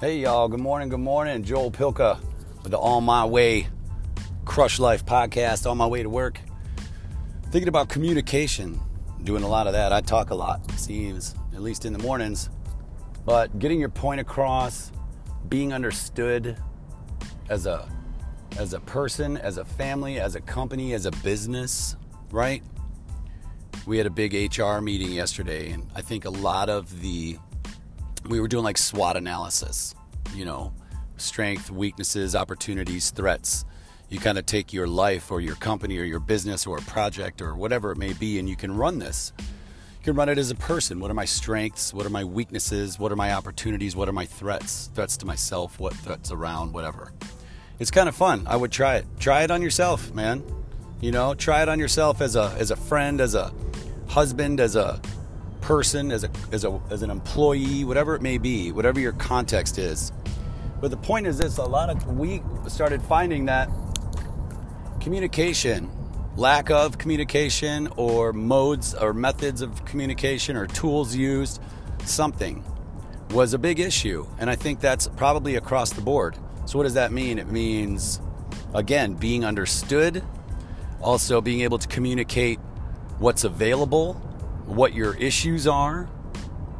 Hey y'all, good morning, good morning. Joel Pilka with the On My Way Crush Life podcast, on my way to work. Thinking about communication, doing a lot of that. I talk a lot, seems, at least in the mornings. But getting your point across, being understood as a as a person, as a family, as a company, as a business, right? We had a big HR meeting yesterday, and I think a lot of the we were doing like SWOT analysis, you know, strength, weaknesses, opportunities, threats. You kind of take your life or your company or your business or a project or whatever it may be, and you can run this. You can run it as a person. What are my strengths? What are my weaknesses? What are my opportunities? What are my threats? Threats to myself? What threats around? Whatever. It's kind of fun. I would try it. Try it on yourself, man. You know, try it on yourself as a as a friend, as a husband, as a person, as a as a as an employee, whatever it may be, whatever your context is. But the point is this: a lot of we started finding that communication, lack of communication, or modes or methods of communication or tools used, something was a big issue, and I think that's probably across the board. So what does that mean? It means again being understood, also being able to communicate what's available what your issues are.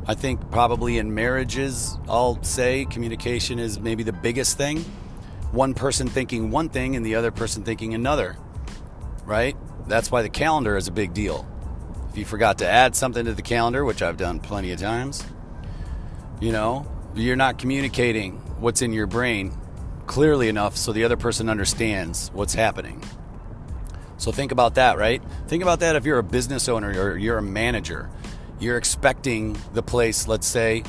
I think probably in marriages, I'll say communication is maybe the biggest thing. One person thinking one thing and the other person thinking another, right? That's why the calendar is a big deal. If you forgot to add something to the calendar, which I've done plenty of times, you know, you're not communicating what's in your brain clearly enough so the other person understands what's happening. So think about that, right? Think about that if you're a business owner or you're a manager. You're expecting the place, let's say,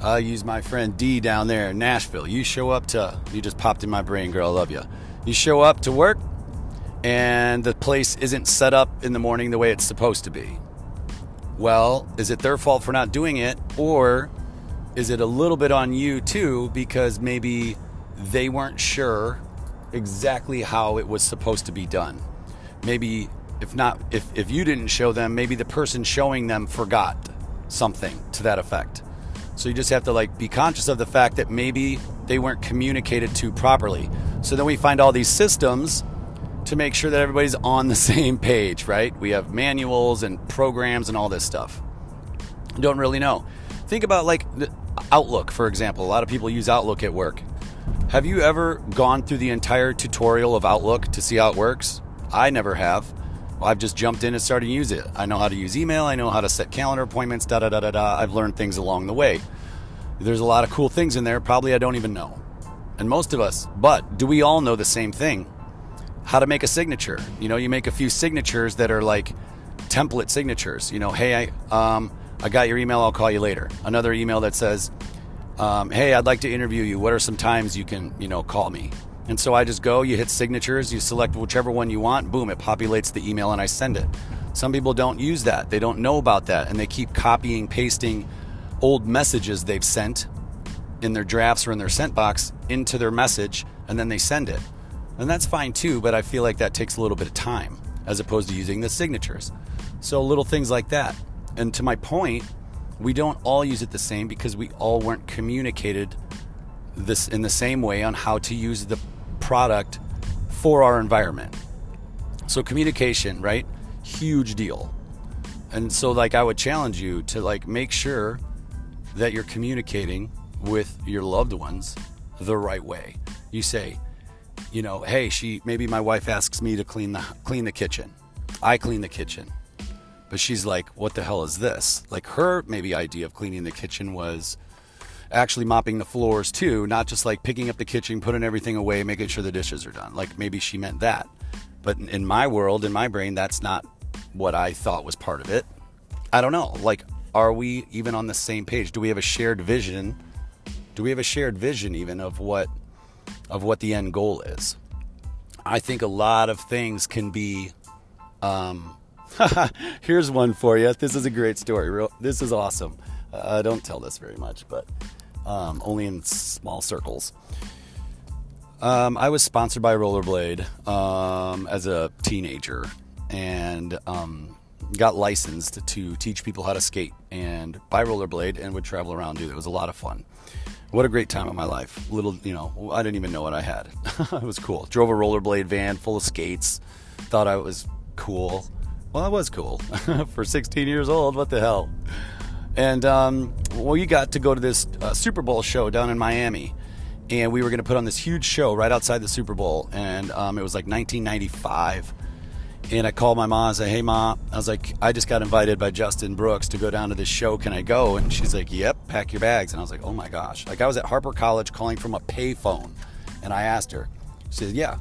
I'll use my friend D down there in Nashville. You show up to, you just popped in my brain, girl, I love you. You show up to work and the place isn't set up in the morning the way it's supposed to be. Well, is it their fault for not doing it? Or is it a little bit on you too because maybe they weren't sure exactly how it was supposed to be done? Maybe if not if, if you didn't show them maybe the person showing them forgot something to that effect. So you just have to like be conscious of the fact that maybe they weren't communicated to properly. So then we find all these systems to make sure that everybody's on the same page right? We have manuals and programs and all this stuff. Don't really know. Think about like outlook for example. A lot of people use outlook at work. Have you ever gone through the entire tutorial of outlook to see how it works I never have. I've just jumped in and started to use it. I know how to use email. I know how to set calendar appointments. Da da da da da. I've learned things along the way. There's a lot of cool things in there. Probably I don't even know, and most of us. But do we all know the same thing? How to make a signature? You know, you make a few signatures that are like template signatures. You know, hey, I um, I got your email. I'll call you later. Another email that says, um, hey, I'd like to interview you. What are some times you can you know call me? And so I just go, you hit signatures, you select whichever one you want, boom, it populates the email and I send it. Some people don't use that. They don't know about that and they keep copying, pasting old messages they've sent in their drafts or in their sent box into their message and then they send it. And that's fine too, but I feel like that takes a little bit of time as opposed to using the signatures. So little things like that. And to my point, we don't all use it the same because we all weren't communicated this in the same way on how to use the product for our environment. So communication, right? Huge deal. And so like I would challenge you to like make sure that you're communicating with your loved ones the right way. You say, you know, hey, she maybe my wife asks me to clean the clean the kitchen. I clean the kitchen. But she's like, what the hell is this? Like her maybe idea of cleaning the kitchen was actually mopping the floors too, not just like picking up the kitchen, putting everything away, making sure the dishes are done. Like maybe she meant that. But in my world, in my brain, that's not what I thought was part of it. I don't know. Like, are we even on the same page? Do we have a shared vision? Do we have a shared vision even of what of what the end goal is? I think a lot of things can be um, here's one for you. This is a great story. This is awesome. Uh, I don't tell this very much, but um, only in small circles. Um, I was sponsored by Rollerblade um, as a teenager, and um, got licensed to teach people how to skate and by rollerblade and would travel around do it. It was a lot of fun. What a great time of my life. Little, you know, I didn't even know what I had. it was cool. Drove a rollerblade van full of skates. Thought I was cool. Well, I was cool for 16 years old. What the hell? And um, well, you got to go to this uh, Super Bowl show down in Miami, and we were going to put on this huge show right outside the Super Bowl, and um, it was like 1995 and I called my mom and said, Hey, mom, I was like, I just got invited by Justin Brooks to go down to this show. Can I go? And she's like, Yep, pack your bags. And I was like, Oh my gosh. Like, I was at Harper College calling from a payphone. And I asked her, She said, Yeah,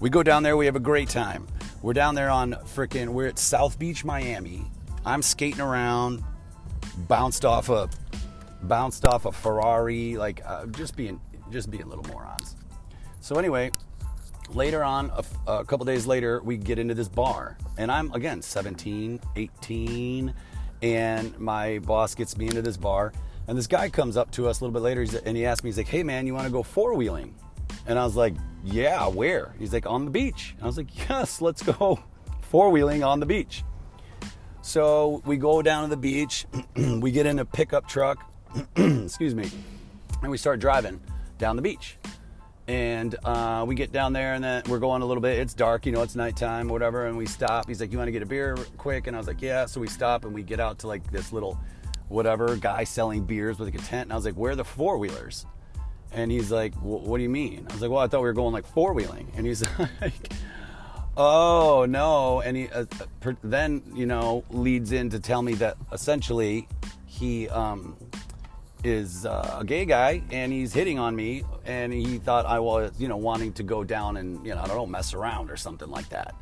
we go down there. We have a great time. We're down there on freaking, we're at South Beach, Miami. I'm skating around, bounced off a, bounced off a Ferrari, like uh, just being, just being little morons. So anyway, later on, a, couple days later, we get into this bar. And I'm, again, 17, 18. And my boss gets me into this bar. And this guy comes up to us a little bit later and he asked me, he's like, hey man, you want to go four wheeling? And I was like, yeah, where? He's like, on the beach. And I was like, yes, let's go four wheeling on the beach. So we go down to the beach, we get in a pickup truck, excuse me, and we start driving down the beach. And uh, we get down there and then we're going a little bit it's dark you know it's nighttime whatever and we stop he's like you want to get a beer quick? And i was like yeah. So we stop and we get out to like this little whatever guy selling beers with a tent and i was like where are the four-wheelers? And he's like what do you mean? I was like well i thought we were going like four-wheeling. And he's like oh no and he uh, then you know leads in to tell me that essentially he um, is uh, a gay guy and he's hitting on me and he thought I was, you know, wanting to go down and, you know, I don't know, mess around or something like that.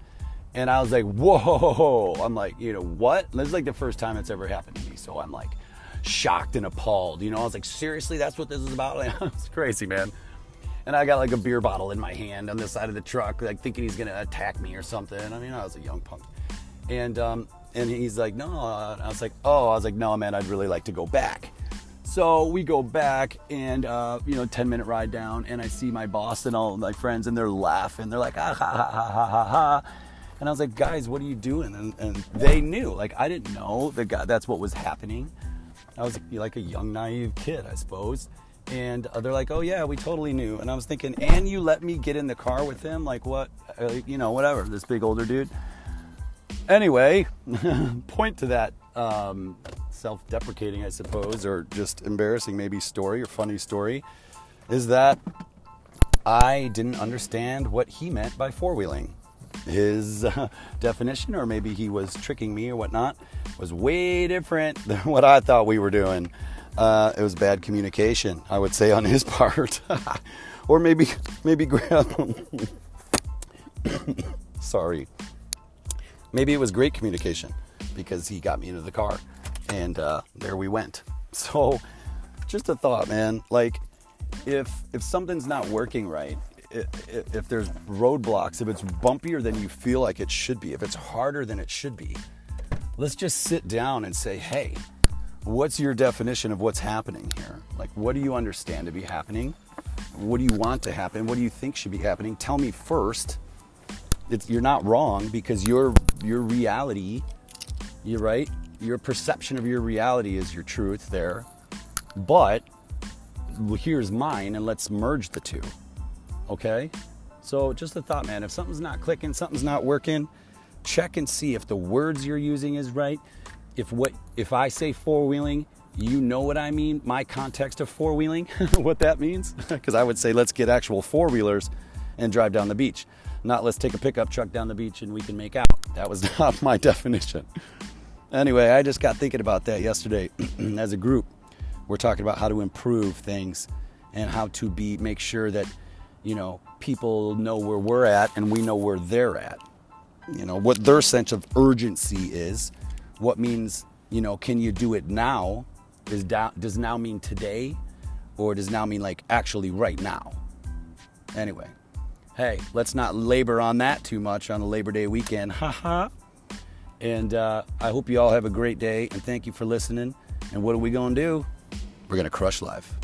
And I was like, whoa. I'm like, you know, what? This is like the first time it's ever happened to me. So I'm like shocked and appalled. You know, I was like, seriously, that's what this is about? it's crazy, man. And I got like a beer bottle in my hand on the side of the truck, like thinking he's to attack me or something. I mean, I was a young punk. And, um, and he's like, no. I was like, oh, I was like, no, man, I'd really like to go back. So we go back and, uh, you know, 10 minute ride down, and I see my boss and all my friends, and they're laughing. They're like, ah, ha, ha, ha, ha, ha, ha. And I was like, guys, what are you doing? And, and they knew. Like, I didn't know that God, that's what was happening. I was like a young, naive kid, I suppose. And uh, they're like, oh, yeah, we totally knew. And I was thinking, and you let me get in the car with him? Like, what? Uh, you know, whatever, this big older dude. Anyway, point to that um, self deprecating, I suppose, or just embarrassing, maybe story or funny story, is that I didn't understand what he meant by four wheeling. His uh, definition, or maybe he was tricking me or whatnot, was way different than what I thought we were doing. Uh, it was bad communication, I would say, on his part, or maybe maybe grab. Sorry. Maybe it was great communication because he got me into the car and uh, there we went. So, just a thought, man. Like, if if something's not working right, if, if there's roadblocks, if it's bumpier than you feel like it should be, if it's harder than it should be, let's just sit down and say, hey, what's your definition of what's happening here? Like, what do you understand to be happening? What do you want to happen? What do you think should be happening? Tell me first. It's, you're not wrong because your your reality, you're right your perception of your reality is your truth there. But here's mine, and let's merge the two. Okay? So, just a thought, man. If something's not clicking, something's not working, check and see if the words you're using is right. If what if I say four wheeling, you know what I mean, my context of four wheeling, what that means? Because I would say let's get actual four wheelers and drive down the beach. Not let's take a pickup truck down the beach and we can make out. That was not my definition. Anyway, I just got thinking about that yesterday. As a group, we're talking about how to improve things and how to be make sure that you know people know where we're at and we know where they're at. You know what their sense of urgency is. What means you know can you do it now? Is da- does now mean today, or does now mean like actually right now? Anyway, hey, let's not labor on that too much on a Labor Day weekend. Haha. And uh, I hope you all have a great day and thank you for listening. And what are we going to do? We're going to crush life.